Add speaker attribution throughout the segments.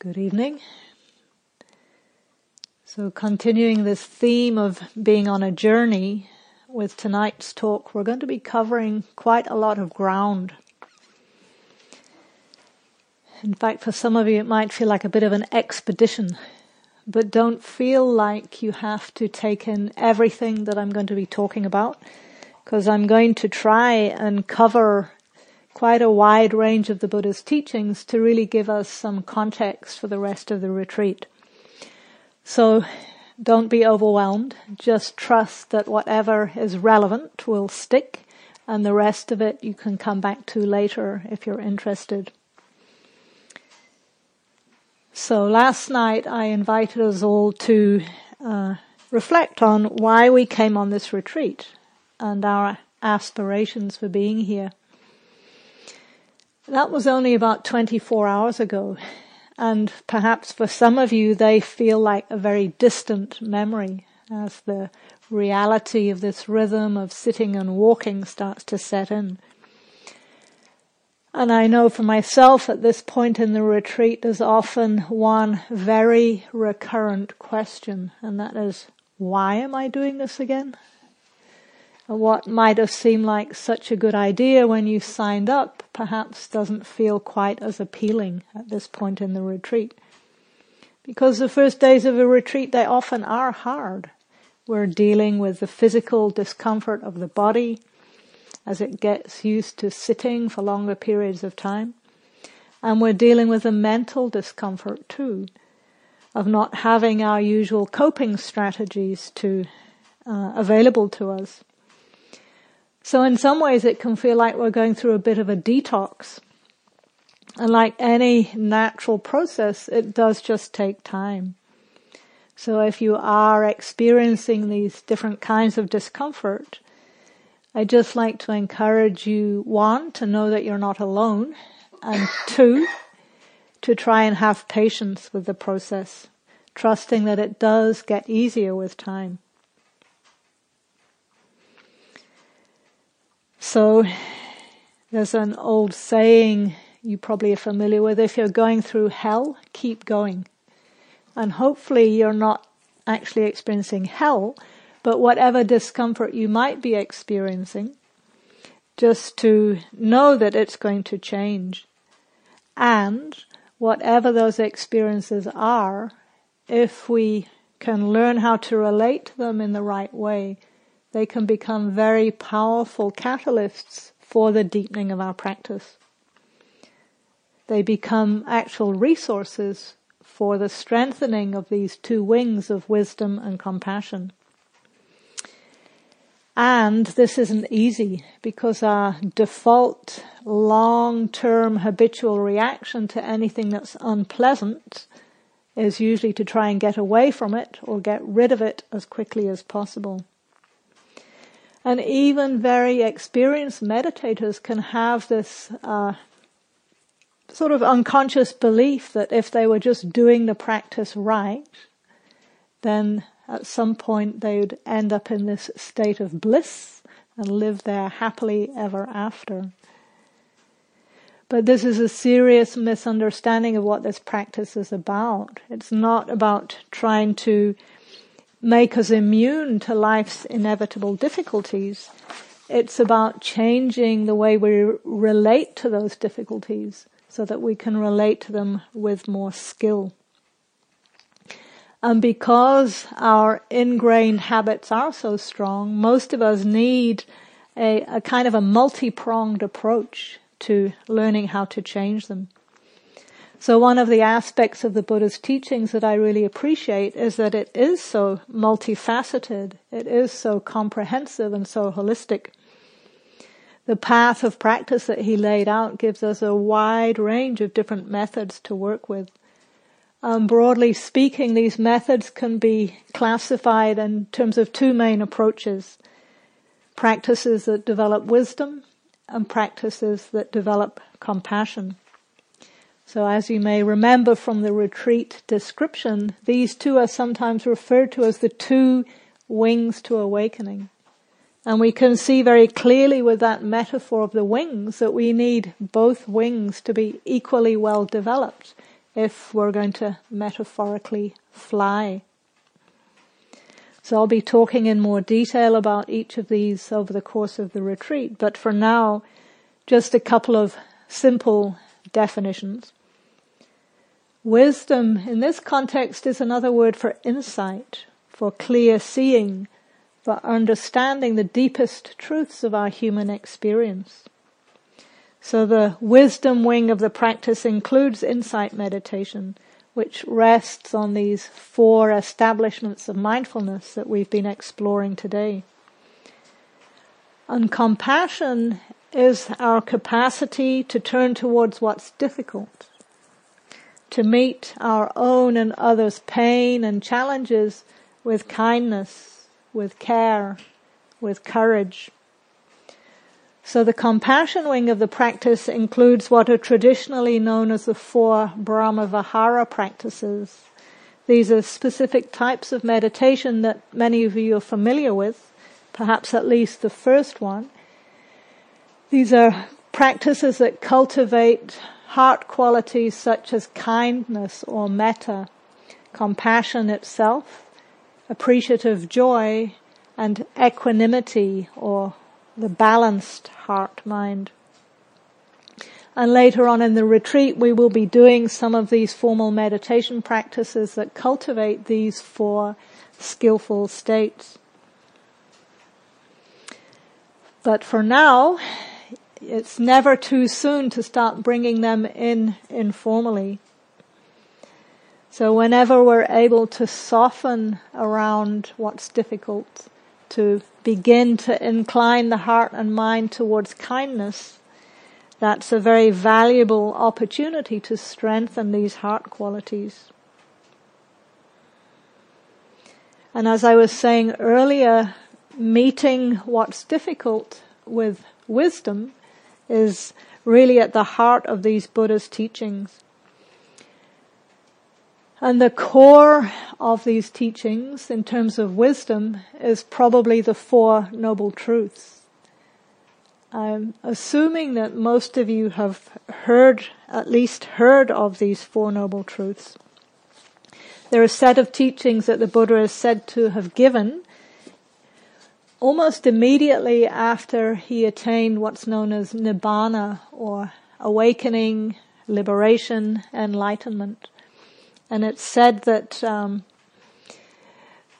Speaker 1: Good evening. So continuing this theme of being on a journey with tonight's talk, we're going to be covering quite a lot of ground. In fact, for some of you, it might feel like a bit of an expedition, but don't feel like you have to take in everything that I'm going to be talking about, because I'm going to try and cover quite a wide range of the Buddha's teachings to really give us some context for the rest of the retreat. So don't be overwhelmed. Just trust that whatever is relevant will stick and the rest of it you can come back to later if you're interested. So last night I invited us all to uh, reflect on why we came on this retreat and our aspirations for being here. That was only about 24 hours ago. And perhaps for some of you, they feel like a very distant memory as the reality of this rhythm of sitting and walking starts to set in. And I know for myself at this point in the retreat, there's often one very recurrent question, and that is, why am I doing this again? What might have seemed like such a good idea when you signed up perhaps doesn't feel quite as appealing at this point in the retreat. Because the first days of a retreat, they often are hard. We're dealing with the physical discomfort of the body as it gets used to sitting for longer periods of time. And we're dealing with the mental discomfort too of not having our usual coping strategies to uh, available to us. So in some ways it can feel like we're going through a bit of a detox. And like any natural process, it does just take time. So if you are experiencing these different kinds of discomfort, I just like to encourage you, one, to know that you're not alone, and two, to try and have patience with the process, trusting that it does get easier with time. So there's an old saying you probably are familiar with. If you're going through hell, keep going. And hopefully you're not actually experiencing hell, but whatever discomfort you might be experiencing, just to know that it's going to change. And whatever those experiences are, if we can learn how to relate to them in the right way, they can become very powerful catalysts for the deepening of our practice. They become actual resources for the strengthening of these two wings of wisdom and compassion. And this isn't easy because our default long-term habitual reaction to anything that's unpleasant is usually to try and get away from it or get rid of it as quickly as possible. And even very experienced meditators can have this uh, sort of unconscious belief that if they were just doing the practice right, then at some point they would end up in this state of bliss and live there happily ever after. But this is a serious misunderstanding of what this practice is about. It's not about trying to make us immune to life's inevitable difficulties. It's about changing the way we relate to those difficulties so that we can relate to them with more skill. And because our ingrained habits are so strong, most of us need a, a kind of a multi-pronged approach to learning how to change them. So one of the aspects of the Buddha's teachings that I really appreciate is that it is so multifaceted. It is so comprehensive and so holistic. The path of practice that he laid out gives us a wide range of different methods to work with. Um, broadly speaking, these methods can be classified in terms of two main approaches. Practices that develop wisdom and practices that develop compassion. So as you may remember from the retreat description, these two are sometimes referred to as the two wings to awakening. And we can see very clearly with that metaphor of the wings that we need both wings to be equally well developed if we're going to metaphorically fly. So I'll be talking in more detail about each of these over the course of the retreat, but for now, just a couple of simple definitions. Wisdom in this context is another word for insight, for clear seeing, for understanding the deepest truths of our human experience. So the wisdom wing of the practice includes insight meditation, which rests on these four establishments of mindfulness that we've been exploring today. And compassion is our capacity to turn towards what's difficult, to meet our own and others' pain and challenges with kindness, with care, with courage. So the compassion wing of the practice includes what are traditionally known as the four Brahmavihara practices. These are specific types of meditation that many of you are familiar with, perhaps at least the first one. These are practices that cultivate heart qualities such as kindness or metta, compassion itself, appreciative joy, and equanimity or the balanced heart mind. And later on in the retreat, we will be doing some of these formal meditation practices that cultivate these four skillful states. But for now, it's never too soon to start bringing them in informally. So whenever we're able to soften around what's difficult, to begin to incline the heart and mind towards kindness, that's a very valuable opportunity to strengthen these heart qualities. And as I was saying earlier, meeting what's difficult with wisdom is really at the heart of these Buddha's teachings. And the core of these teachings in terms of wisdom is probably the Four Noble Truths. I'm assuming that most of you have heard, at least heard of these Four Noble Truths. They're a set of teachings that the Buddha is said to have given almost immediately after he attained what's known as Nibbana or awakening, liberation, enlightenment. And it's said that um,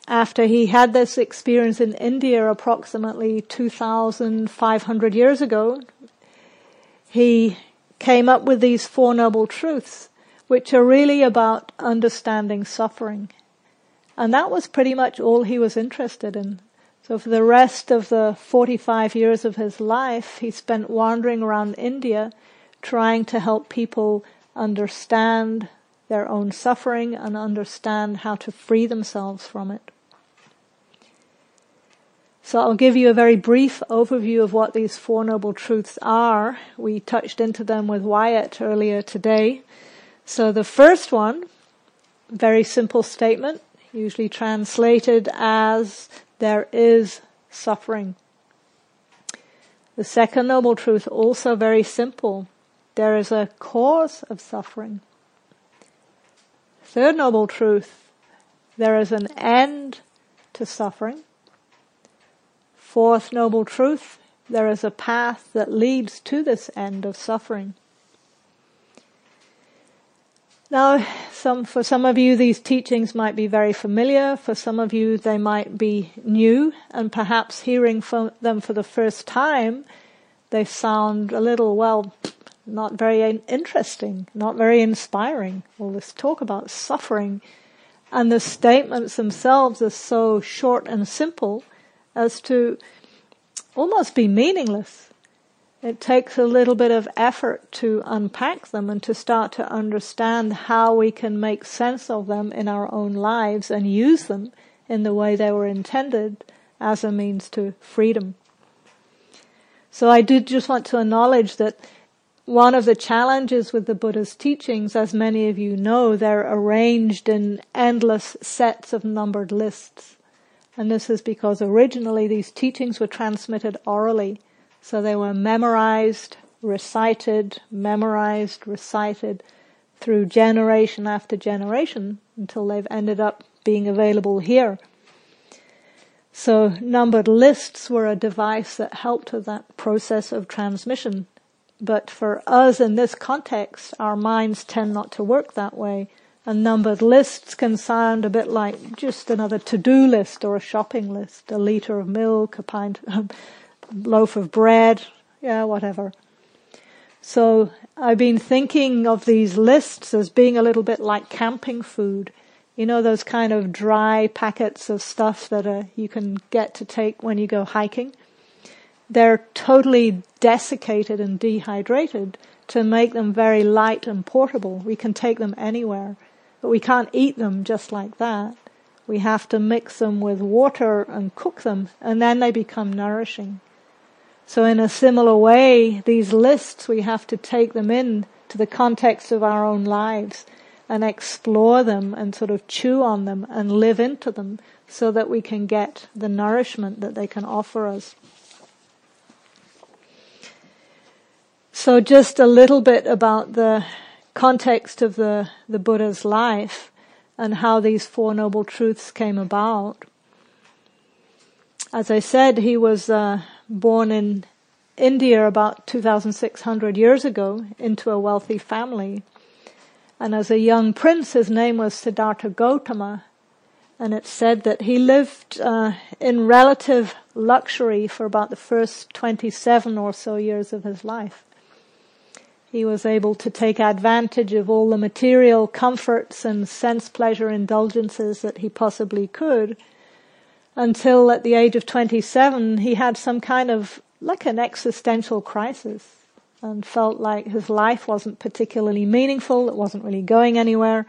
Speaker 1: after he had this experience in India approximately 2,500 years ago, he came up with these Four Noble Truths, which are really about understanding suffering. And that was pretty much all he was interested in. So for the rest of the 45 years of his life, he spent wandering around India trying to help people understand their own suffering and understand how to free themselves from it. So I'll give you a very brief overview of what these Four Noble Truths are. We touched into them with Wyatt earlier today. So the first one, very simple statement, usually translated as there is suffering. The second noble truth, also very simple. There is a cause of suffering. Third noble truth, there is an end to suffering. Fourth noble truth, there is a path that leads to this end of suffering. Now, some, for some of you, these teachings might be very familiar. For some of you, they might be new, and perhaps hearing them for the first time, they sound a little, well, not very interesting, not very inspiring. All this talk about suffering. And the statements themselves are so short and simple as to almost be meaningless. It takes a little bit of effort to unpack them and to start to understand how we can make sense of them in our own lives and use them in the way they were intended as a means to freedom. So I did just want to acknowledge that one of the challenges with the Buddha's teachings, as many of you know, they're arranged in endless sets of numbered lists. And this is because originally these teachings were transmitted orally. So they were memorized, recited, memorized, recited through generation after generation until they've ended up being available here. So numbered lists were a device that helped with that process of transmission. But for us in this context, our minds tend not to work that way. And numbered lists can sound a bit like just another to-do list or a shopping list, a liter of milk, a pint, loaf of bread, yeah, whatever. So I've been thinking of these lists as being a little bit like camping food. You know those kind of dry packets of stuff that uh, you can get to take when you go hiking? They're totally desiccated and dehydrated to make them very light and portable. We can take them anywhere, but we can't eat them just like that. We have to mix them with water and cook them, and then they become nourishing. So in a similar way, these lists, we have to take them in to the context of our own lives and explore them and sort of chew on them and live into them so that we can get the nourishment that they can offer us. So just a little bit about the context of the, the Buddha's life and how these Four Noble Truths came about. As I said, he was uh, born in India about 2,600 years ago into a wealthy family. And as a young prince, his name was Siddhartha Gautama. And it's said that he lived uh, in relative luxury for about the first 27 or so years of his life. He was able to take advantage of all the material comforts and sense pleasure indulgences that he possibly could until at the age of 27 he had some kind of like an existential crisis and felt like his life wasn't particularly meaningful, it wasn't really going anywhere.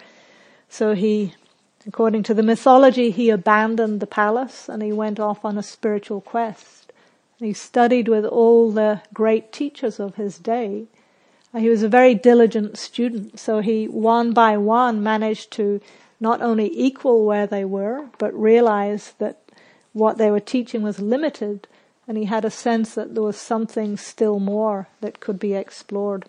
Speaker 1: So he, according to the mythology, he abandoned the palace and he went off on a spiritual quest. He studied with all the great teachers of his day. He was a very diligent student, so he one by one managed to not only equal where they were, but realize that what they were teaching was limited, and he had a sense that there was something still more that could be explored.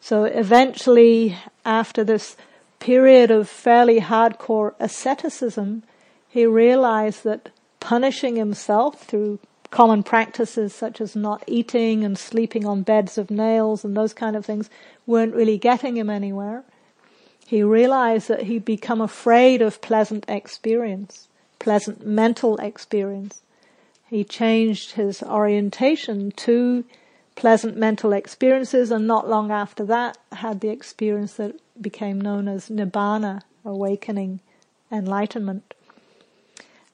Speaker 1: So eventually, after this period of fairly hardcore asceticism, he realized that punishing himself through common practices such as not eating and sleeping on beds of nails and those kind of things weren't really getting him anywhere. He realized that he'd become afraid of pleasant experience pleasant mental experience. He changed his orientation to pleasant mental experiences and not long after that had the experience that became known as Nibbana, awakening, enlightenment.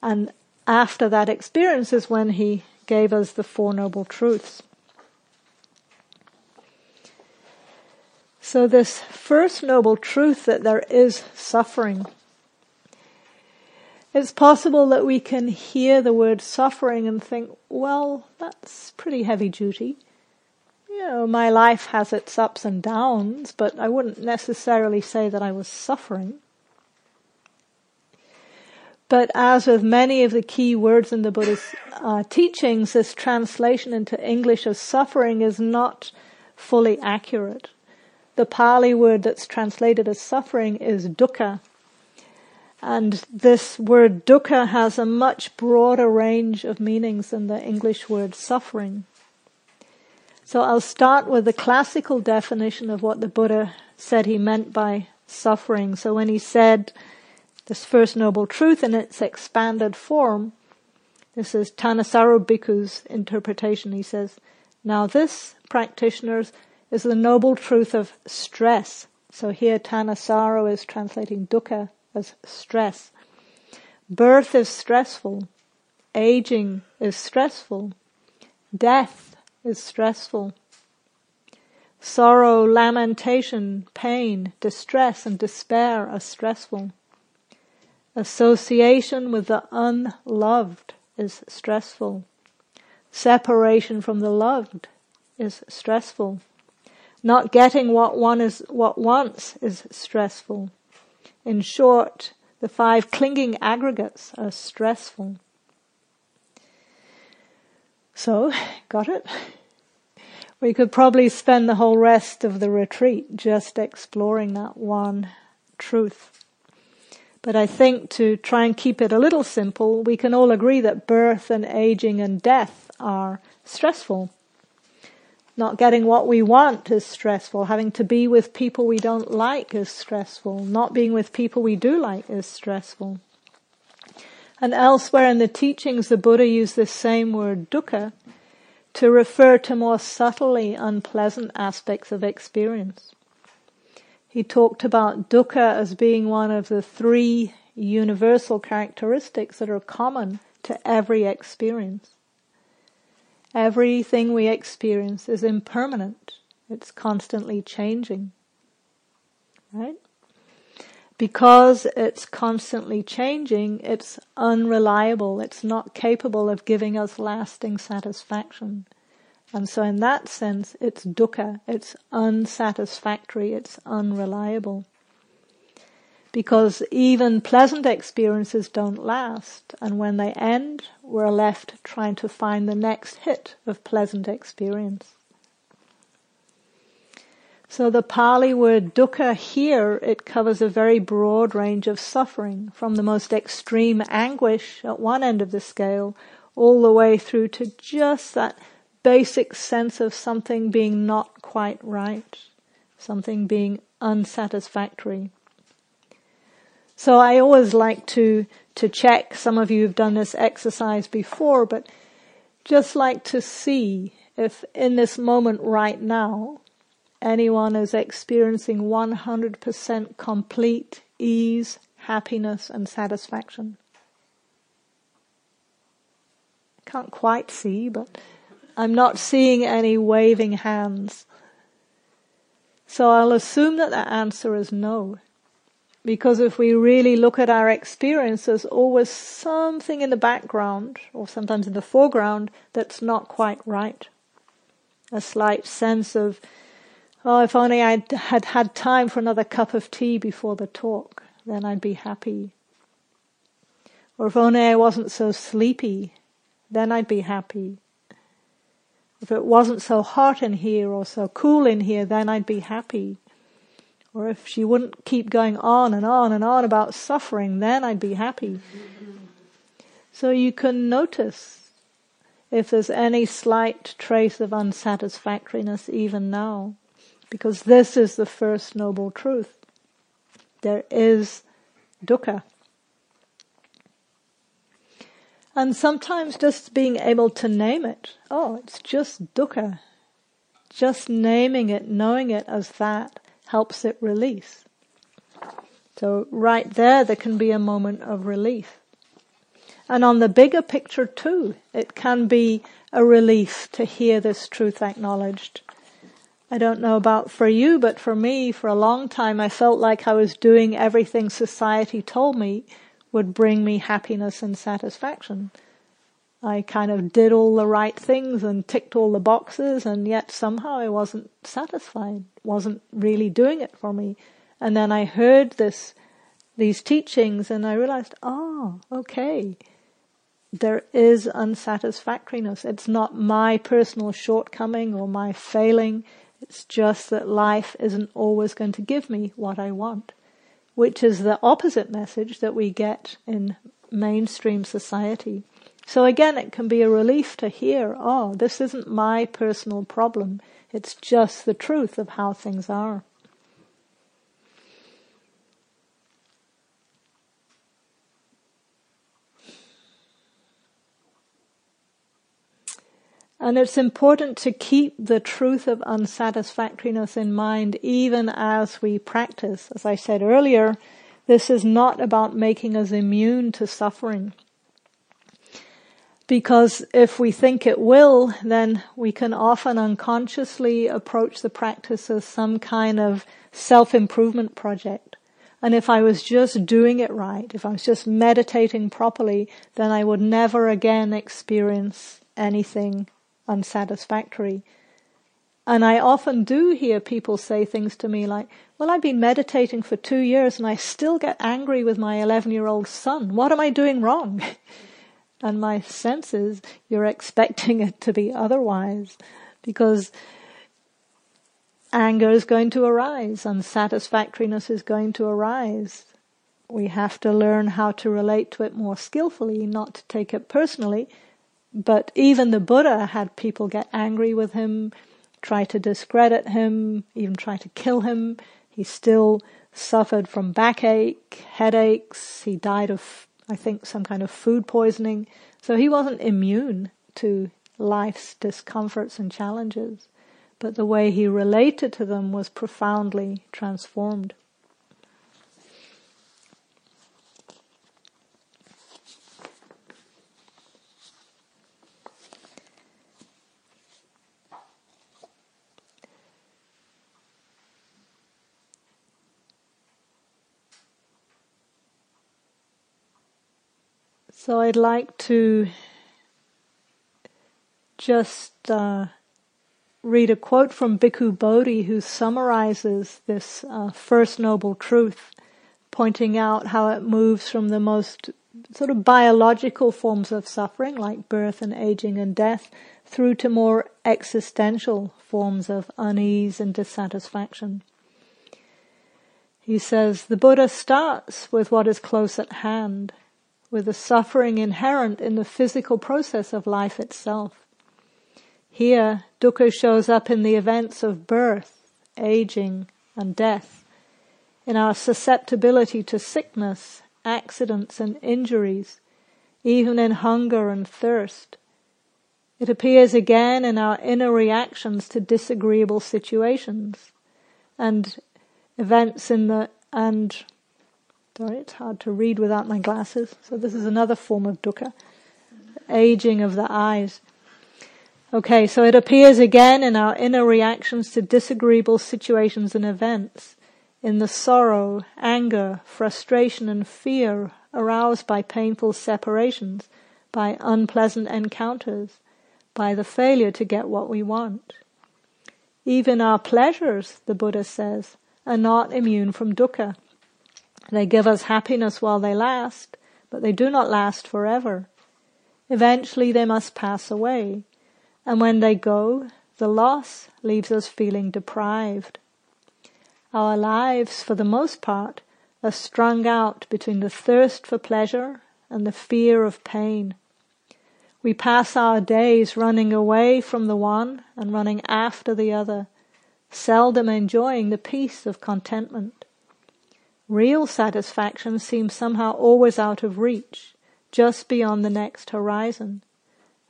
Speaker 1: And after that experience is when he gave us the Four Noble Truths. So this first noble truth that there is suffering it's possible that we can hear the word suffering and think, well, that's pretty heavy duty. You know, my life has its ups and downs, but I wouldn't necessarily say that I was suffering. But as with many of the key words in the Buddhist uh, teachings, this translation into English of suffering is not fully accurate. The Pali word that's translated as suffering is dukkha, and this word dukkha has a much broader range of meanings than the English word suffering. So I'll start with the classical definition of what the Buddha said he meant by suffering. So when he said this first noble truth in its expanded form, this is Thanissaro Bhikkhu's interpretation. He says, now this, practitioners, is the noble truth of stress. So here Thanissaro is translating dukkha as stress. Birth is stressful. Aging is stressful. Death is stressful. Sorrow, lamentation, pain, distress, and despair are stressful. Association with the unloved is stressful. Separation from the loved is stressful. Not getting what one is, what wants is stressful. In short, the five clinging aggregates are stressful. So, got it? We could probably spend the whole rest of the retreat just exploring that one truth. But I think to try and keep it a little simple, we can all agree that birth and aging and death are stressful. Not getting what we want is stressful. Having to be with people we don't like is stressful. Not being with people we do like is stressful. And elsewhere in the teachings, the Buddha used the same word, dukkha, to refer to more subtly unpleasant aspects of experience. He talked about dukkha as being one of the three universal characteristics that are common to every experience. Everything we experience is impermanent. It's constantly changing. Right? Because it's constantly changing, it's unreliable. It's not capable of giving us lasting satisfaction. And so in that sense, it's dukkha. It's unsatisfactory. It's unreliable. Because even pleasant experiences don't last. And when they end, we're left trying to find the next hit of pleasant experience. So the Pali word dukkha here, it covers a very broad range of suffering, from the most extreme anguish at one end of the scale, all the way through to just that basic sense of something being not quite right, something being unsatisfactory. So I always like to, to check, some of you have done this exercise before, but just like to see if in this moment right now, anyone is experiencing 100% complete ease, happiness and satisfaction. Can't quite see, but I'm not seeing any waving hands. So I'll assume that the answer is no. Because if we really look at our experience, there's always something in the background, or sometimes in the foreground, that's not quite right. A slight sense of Oh, if only I had had time for another cup of tea before the talk, then I'd be happy. Or if only I wasn't so sleepy, then I'd be happy. If it wasn't so hot in here or so cool in here, then I'd be happy. Or if she wouldn't keep going on and on and on about suffering, then I'd be happy. So you can notice if there's any slight trace of unsatisfactoriness even now. Because this is the first noble truth. There is dukkha. And sometimes just being able to name it. Oh, it's just dukkha. Just naming it, knowing it as that helps it release. So right there, there can be a moment of relief. And on the bigger picture too, it can be a relief to hear this truth acknowledged I don't know about for you, but for me, for a long time, I felt like I was doing everything society told me would bring me happiness and satisfaction. I kind of did all the right things and ticked all the boxes and yet somehow I wasn't satisfied, wasn't really doing it for me. And then I heard this, these teachings and I realized, oh, okay. There is unsatisfactoriness. It's not my personal shortcoming or my failing. It's just that life isn't always going to give me what I want, which is the opposite message that we get in mainstream society. So again, it can be a relief to hear, oh, this isn't my personal problem. It's just the truth of how things are. And it's important to keep the truth of unsatisfactoriness in mind even as we practice. As I said earlier, this is not about making us immune to suffering. Because if we think it will, then we can often unconsciously approach the practice as some kind of self-improvement project. And if I was just doing it right, if I was just meditating properly, then I would never again experience anything unsatisfactory. And I often do hear people say things to me like, well, I've been meditating for two years and I still get angry with my 11 year old son. What am I doing wrong? and my sense is you're expecting it to be otherwise because anger is going to arise, unsatisfactoriness is going to arise. We have to learn how to relate to it more skillfully, not to take it personally. But even the Buddha had people get angry with him, try to discredit him, even try to kill him. He still suffered from backache, headaches. He died of, I think, some kind of food poisoning. So he wasn't immune to life's discomforts and challenges. But the way he related to them was profoundly transformed. So I'd like to just uh, read a quote from Bhikkhu Bodhi who summarizes this uh, first noble truth, pointing out how it moves from the most sort of biological forms of suffering like birth and aging and death through to more existential forms of unease and dissatisfaction. He says, the Buddha starts with what is close at hand with the suffering inherent in the physical process of life itself. Here, dukkha shows up in the events of birth, aging, and death, in our susceptibility to sickness, accidents, and injuries, even in hunger and thirst. It appears again in our inner reactions to disagreeable situations and events in the, and Sorry, it's hard to read without my glasses. So this is another form of dukkha. Aging of the eyes. Okay, so it appears again in our inner reactions to disagreeable situations and events, in the sorrow, anger, frustration and fear aroused by painful separations, by unpleasant encounters, by the failure to get what we want. Even our pleasures, the Buddha says, are not immune from dukkha. They give us happiness while they last, but they do not last forever. Eventually they must pass away. And when they go, the loss leaves us feeling deprived. Our lives, for the most part, are strung out between the thirst for pleasure and the fear of pain. We pass our days running away from the one and running after the other, seldom enjoying the peace of contentment. Real satisfaction seems somehow always out of reach, just beyond the next horizon.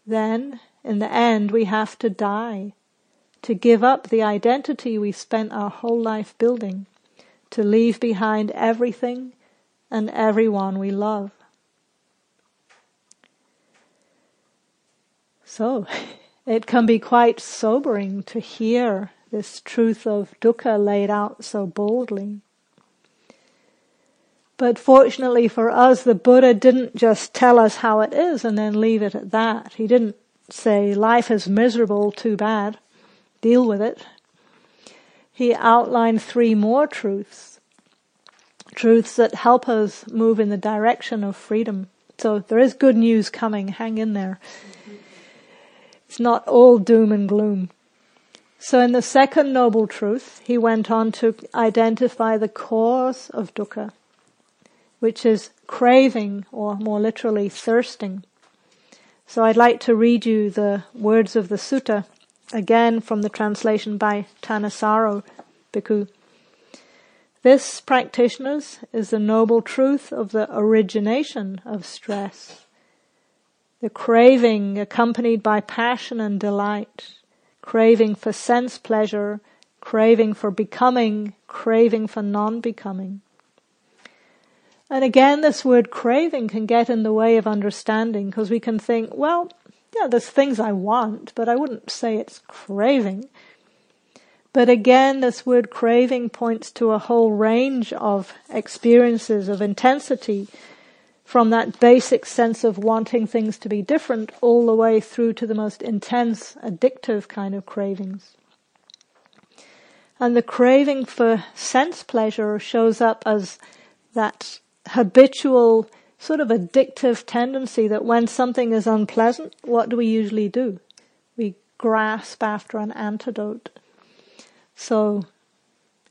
Speaker 1: Then, in the end, we have to die, to give up the identity we spent our whole life building, to leave behind everything and everyone we love. So, it can be quite sobering to hear this truth of dukkha laid out so boldly. But fortunately for us, the Buddha didn't just tell us how it is and then leave it at that. He didn't say, life is miserable, too bad, deal with it. He outlined three more truths. Truths that help us move in the direction of freedom. So there is good news coming, hang in there. It's not all doom and gloom. So in the second noble truth, he went on to identify the cause of dukkha which is craving, or more literally, thirsting. So I'd like to read you the words of the sutta, again from the translation by Thanissaro Bhikkhu. This, practitioners, is the noble truth of the origination of stress. The craving accompanied by passion and delight, craving for sense pleasure, craving for becoming, craving for non-becoming. And again, this word craving can get in the way of understanding because we can think, well, yeah, there's things I want, but I wouldn't say it's craving. But again, this word craving points to a whole range of experiences of intensity from that basic sense of wanting things to be different all the way through to the most intense, addictive kind of cravings. And the craving for sense pleasure shows up as that habitual sort of addictive tendency that when something is unpleasant, what do we usually do? We grasp after an antidote. So,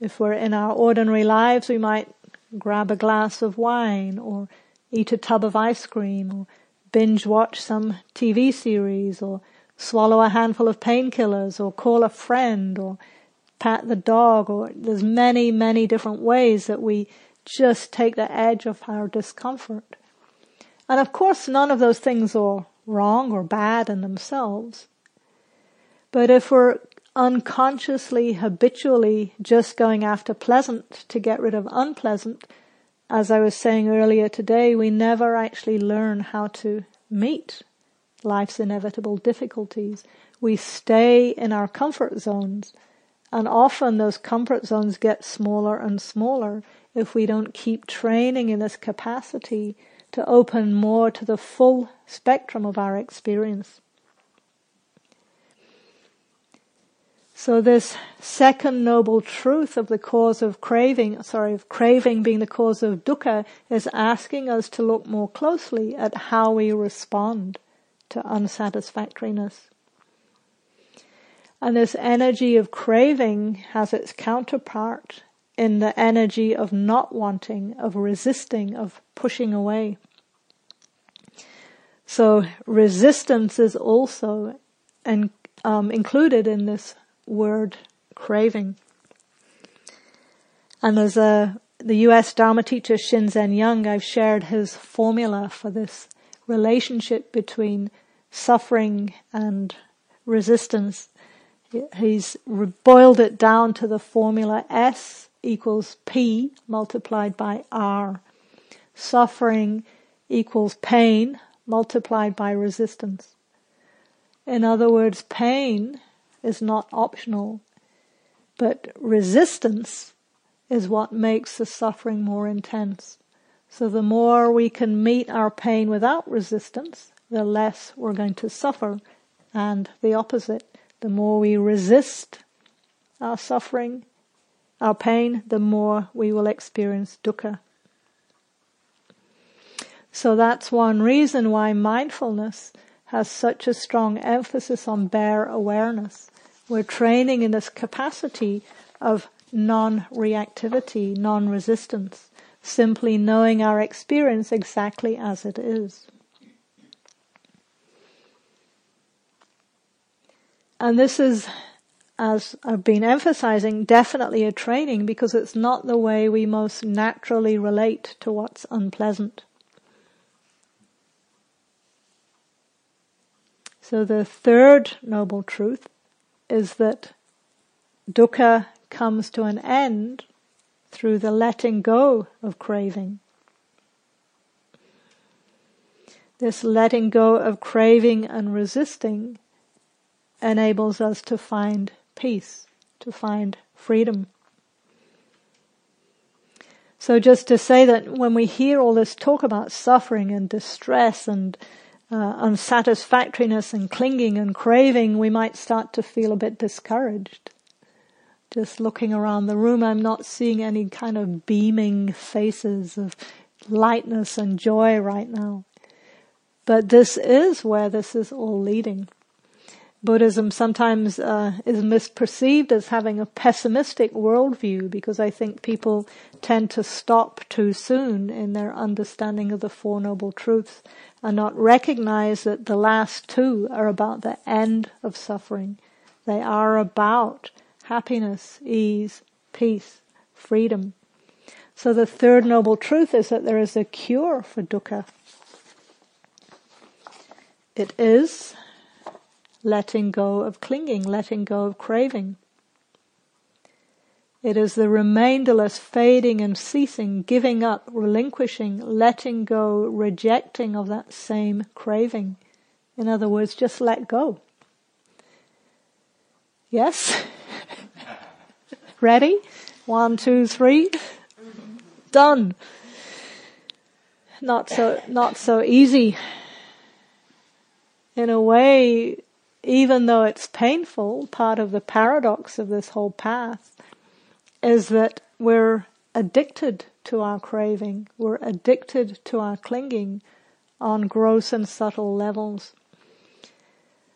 Speaker 1: if we're in our ordinary lives, we might grab a glass of wine or eat a tub of ice cream or binge watch some TV series or swallow a handful of painkillers or call a friend or pat the dog or there's many, many different ways that we just take the edge of our discomfort. And of course none of those things are wrong or bad in themselves. But if we're unconsciously, habitually just going after pleasant to get rid of unpleasant, as I was saying earlier today, we never actually learn how to meet life's inevitable difficulties. We stay in our comfort zones and often those comfort zones get smaller and smaller if we don't keep training in this capacity to open more to the full spectrum of our experience. So this second noble truth of the cause of craving, sorry, of craving being the cause of dukkha is asking us to look more closely at how we respond to unsatisfactoriness. And this energy of craving has its counterpart in the energy of not wanting, of resisting, of pushing away. So resistance is also um, included in this word craving. And as a, the US Dharma teacher Shinzen Young, I've shared his formula for this relationship between suffering and resistance. He's boiled it down to the formula S equals P multiplied by R. Suffering equals pain multiplied by resistance. In other words, pain is not optional, but resistance is what makes the suffering more intense. So the more we can meet our pain without resistance, the less we're going to suffer, and the opposite. The more we resist our suffering, our pain, the more we will experience dukkha. So that's one reason why mindfulness has such a strong emphasis on bare awareness. We're training in this capacity of non-reactivity, non-resistance, simply knowing our experience exactly as it is. And this is, as I've been emphasizing, definitely a training because it's not the way we most naturally relate to what's unpleasant. So the third noble truth is that dukkha comes to an end through the letting go of craving. This letting go of craving and resisting enables us to find peace, to find freedom. So just to say that when we hear all this talk about suffering and distress and uh, unsatisfactoriness and clinging and craving, we might start to feel a bit discouraged. Just looking around the room, I'm not seeing any kind of beaming faces of lightness and joy right now. But this is where this is all leading. Buddhism sometimes uh, is misperceived as having a pessimistic worldview because I think people tend to stop too soon in their understanding of the Four Noble Truths and not recognize that the last two are about the end of suffering. They are about happiness, ease, peace, freedom. So the third noble truth is that there is a cure for dukkha. It is letting go of clinging, letting go of craving. It is the remainderless fading and ceasing, giving up, relinquishing, letting go, rejecting of that same craving. In other words, just let go. Yes? Ready? One, two, three. Done. Not so, not so easy. In a way, even though it's painful, part of the paradox of this whole path is that we're addicted to our craving. We're addicted to our clinging on gross and subtle levels.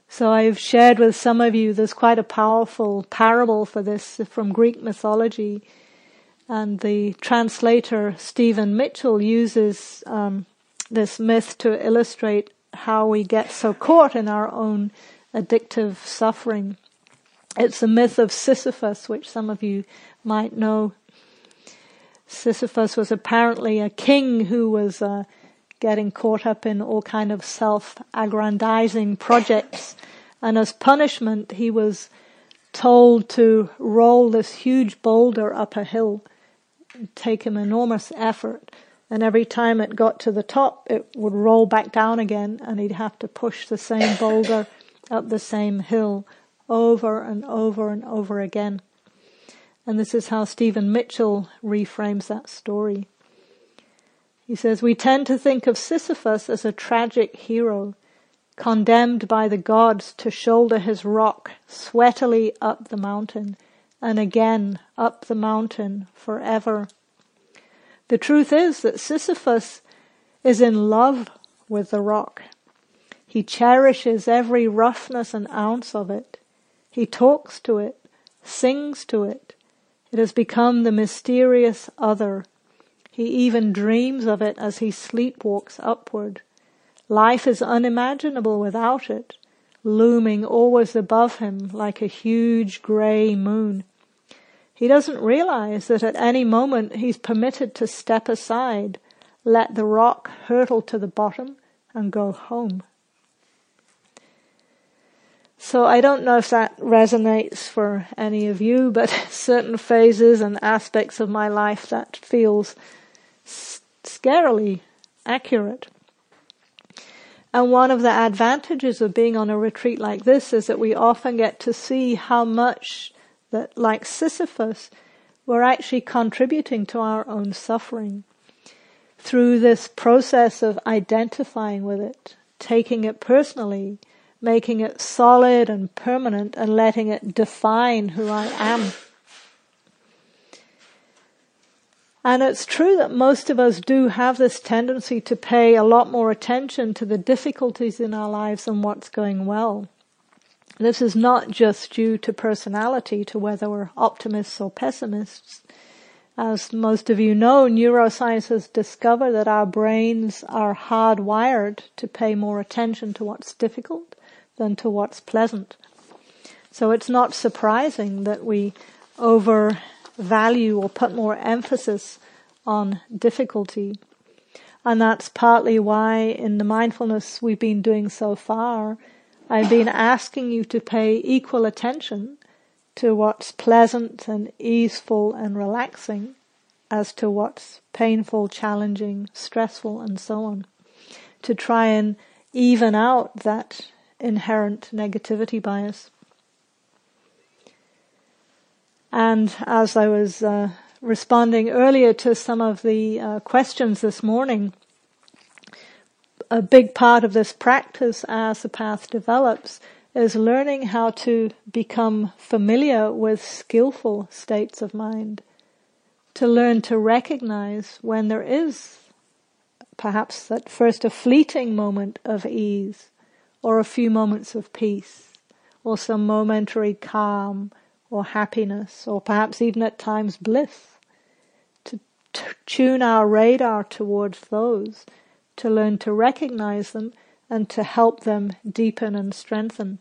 Speaker 1: So I've shared with some of you, there's quite a powerful parable for this from Greek mythology. And the translator Stephen Mitchell uses um, this myth to illustrate how we get so caught in our own addictive suffering. It's the myth of Sisyphus, which some of you might know. Sisyphus was apparently a king who was uh, getting caught up in all kind of self-aggrandizing projects. And as punishment, he was told to roll this huge boulder up a hill. take him enormous effort. And every time it got to the top, it would roll back down again and he'd have to push the same boulder up the same hill over and over and over again. And this is how Stephen Mitchell reframes that story. He says, we tend to think of Sisyphus as a tragic hero, condemned by the gods to shoulder his rock sweatily up the mountain and again up the mountain forever. The truth is that Sisyphus is in love with the rock. He cherishes every roughness and ounce of it. He talks to it, sings to it. It has become the mysterious other he even dreams of it as he sleepwalks upward. Life is unimaginable without it, looming always above him like a huge grey moon. He doesn't realize that at any moment he's permitted to step aside, let the rock hurtle to the bottom and go home. So I don't know if that resonates for any of you, but certain phases and aspects of my life that feels scarily accurate. And one of the advantages of being on a retreat like this is that we often get to see how much that, like Sisyphus, we're actually contributing to our own suffering through this process of identifying with it, taking it personally, making it solid and permanent and letting it define who I am. And it's true that most of us do have this tendency to pay a lot more attention to the difficulties in our lives than what's going well. This is not just due to personality, to whether we're optimists or pessimists. As most of you know, neuroscience has discovered that our brains are hardwired to pay more attention to what's difficult than to what's pleasant. So it's not surprising that we overvalue or put more emphasis on difficulty. And that's partly why in the mindfulness we've been doing so far, I've been asking you to pay equal attention to what's pleasant and easeful and relaxing as to what's painful, challenging, stressful and so on. To try and even out that inherent negativity bias. And as I was uh, responding earlier to some of the uh, questions this morning, a big part of this practice as the path develops is learning how to become familiar with skillful states of mind. To learn to recognize when there is perhaps at first a fleeting moment of ease or a few moments of peace or some momentary calm or happiness, or perhaps even at times bliss. To t- tune our radar towards those, to learn to recognize them, and to help them deepen and strengthen.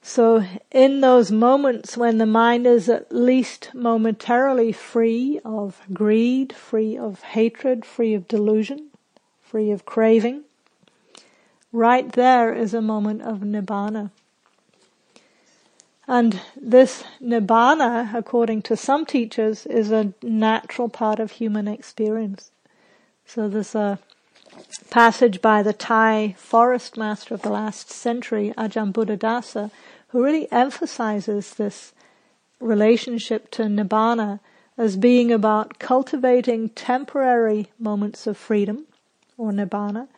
Speaker 1: So in those moments when the mind is at least momentarily free of greed, free of hatred, free of delusion, free of craving, right there is a moment of nibbana. And this nibbana, according to some teachers, is a natural part of human experience. So there's a passage by the Thai forest master of the last century, Ajahn Buddhadasa, who really emphasizes this relationship to nibbana as being about cultivating temporary moments of freedom, or nibbana,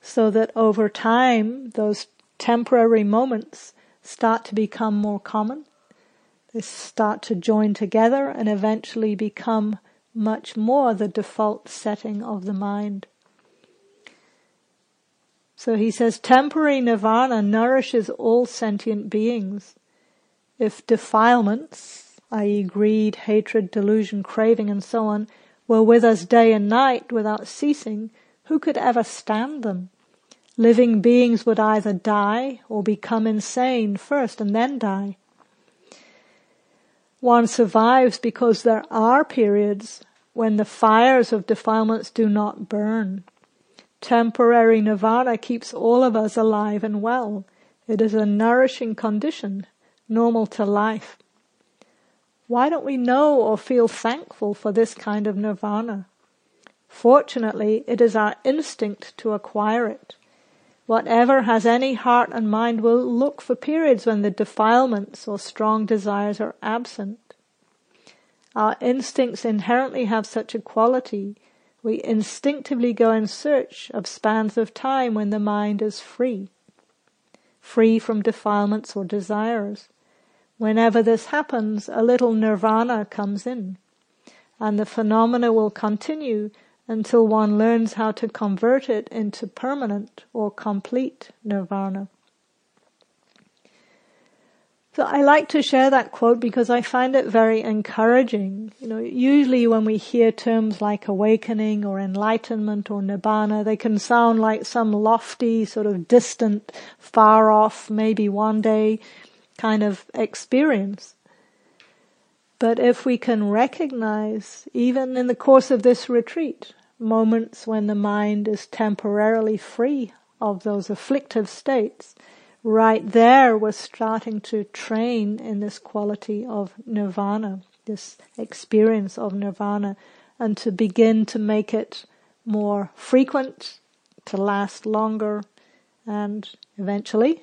Speaker 1: so that over time, those temporary moments start to become more common. They start to join together and eventually become much more the default setting of the mind. So he says temporary nirvana nourishes all sentient beings. If defilements, i.e. greed, hatred, delusion, craving and so on, were with us day and night without ceasing, who could ever stand them? Living beings would either die or become insane first and then die. One survives because there are periods when the fires of defilements do not burn. Temporary nirvana keeps all of us alive and well. It is a nourishing condition, normal to life. Why don't we know or feel thankful for this kind of nirvana? Fortunately, it is our instinct to acquire it. Whatever has any heart and mind will look for periods when the defilements or strong desires are absent. Our instincts inherently have such a quality. We instinctively go in search of spans of time when the mind is free, free from defilements or desires. Whenever this happens, a little nirvana comes in, and the phenomena will continue until one learns how to convert it into permanent or complete nirvana. So I like to share that quote because I find it very encouraging. You know, usually when we hear terms like awakening or enlightenment or nibbana, they can sound like some lofty, sort of distant, far off, maybe one day kind of experience. But if we can recognize, even in the course of this retreat, moments when the mind is temporarily free of those afflictive states, right there we're starting to train in this quality of nirvana, this experience of nirvana, and to begin to make it more frequent, to last longer, and eventually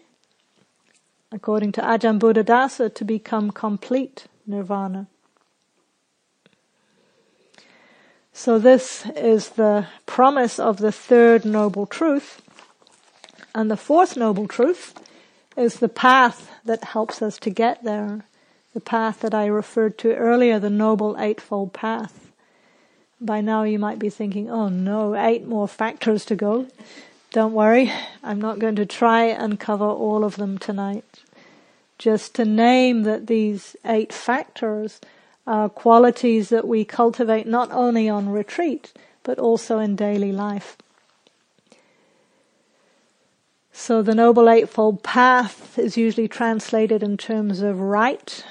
Speaker 1: according to Ajahn Buddhadasa, to become complete nirvana. So this is the promise of the third noble truth. And the fourth noble truth is the path that helps us to get there. The path that I referred to earlier, the noble eightfold path. By now you might be thinking, oh no, eight more factors to go. Don't worry, I'm not going to try and cover all of them tonight just to name that these eight factors are qualities that we cultivate not only on retreat, but also in daily life. So the Noble Eightfold Path is usually translated in terms of right,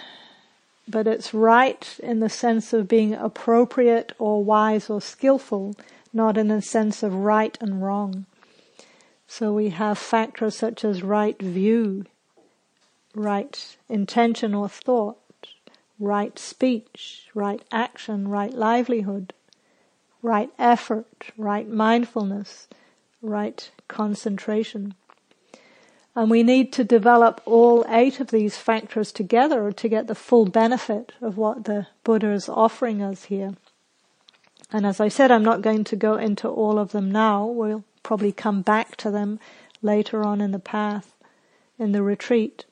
Speaker 1: but it's right in the sense of being appropriate or wise or skillful, not in the sense of right and wrong. So we have factors such as right view, right intention or thought, right speech, right action, right livelihood, right effort, right mindfulness, right concentration. And we need to develop all eight of these factors together to get the full benefit of what the Buddha is offering us here. And as I said, I'm not going to go into all of them now. We'll probably come back to them later on in the path, in the retreat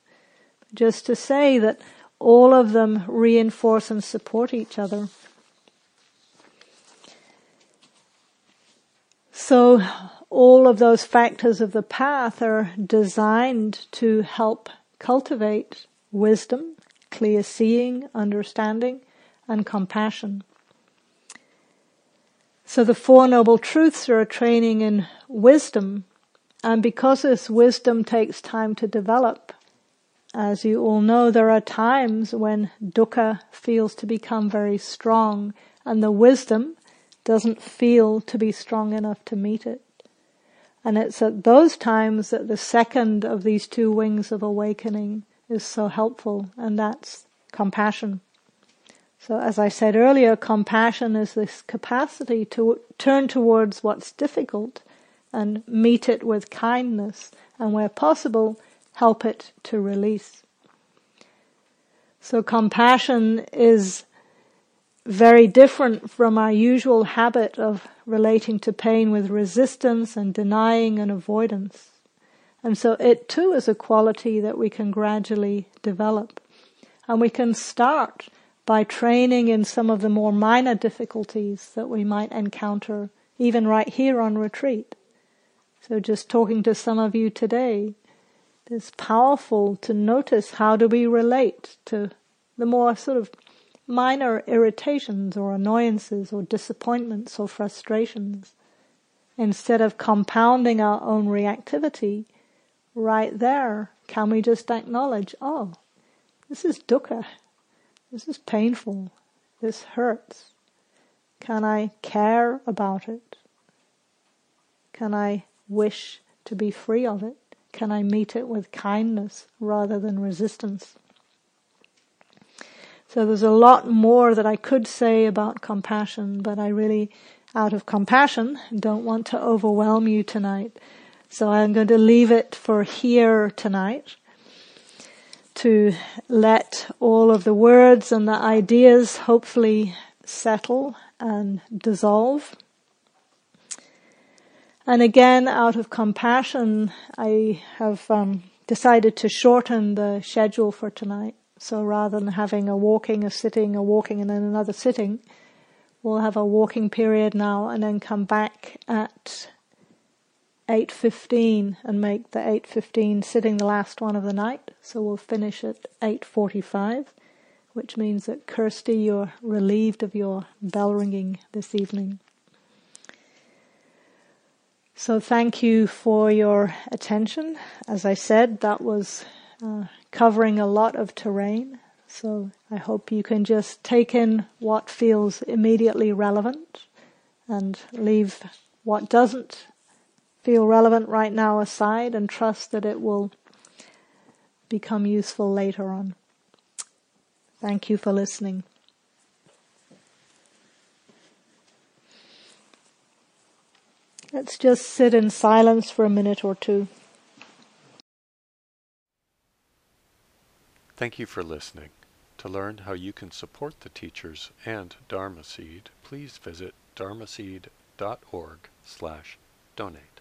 Speaker 1: just to say that all of them reinforce and support each other. So all of those factors of the path are designed to help cultivate wisdom, clear seeing, understanding, and compassion. So the Four Noble Truths are a training in wisdom, and because this wisdom takes time to develop, as you all know, there are times when dukkha feels to become very strong and the wisdom doesn't feel to be strong enough to meet it. And it's at those times that the second of these two wings of awakening is so helpful, and that's compassion. So as I said earlier, compassion is this capacity to turn towards what's difficult and meet it with kindness, and where possible, help it to release. So compassion is very different from our usual habit of relating to pain with resistance and denying and avoidance. And so it too is a quality that we can gradually develop. And we can start by training in some of the more minor difficulties that we might encounter even right here on retreat. So just talking to some of you today, it's powerful to notice how do we relate to the more sort of minor irritations or annoyances or disappointments or frustrations. Instead of compounding our own reactivity, right there, can we just acknowledge, oh, this is dukkha, this is painful, this hurts. Can I care about it? Can I wish to be free of it? Can I meet it with kindness rather than resistance? So there's a lot more that I could say about compassion, but I really, out of compassion, don't want to overwhelm you tonight. So I'm going to leave it for here tonight to let all of the words and the ideas hopefully settle and dissolve. And again, out of compassion, I have um, decided to shorten the schedule for tonight. So rather than having a walking, a sitting, a walking, and then another sitting, we'll have a walking period now, and then come back at 8.15 and make the 8.15 sitting the last one of the night. So we'll finish at 8.45, which means that Kirsty, you're relieved of your bell ringing this evening. So thank you for your attention. As I said, that was uh, covering a lot of terrain. So I hope you can just take in what feels immediately relevant and leave what doesn't feel relevant right now aside and trust that it will become useful later on. Thank you for listening. Let's just sit in silence for a minute or two.
Speaker 2: Thank you for listening. To learn how you can support the teachers and Dharma Seed, please visit dharma dharmaseed.org slash donate.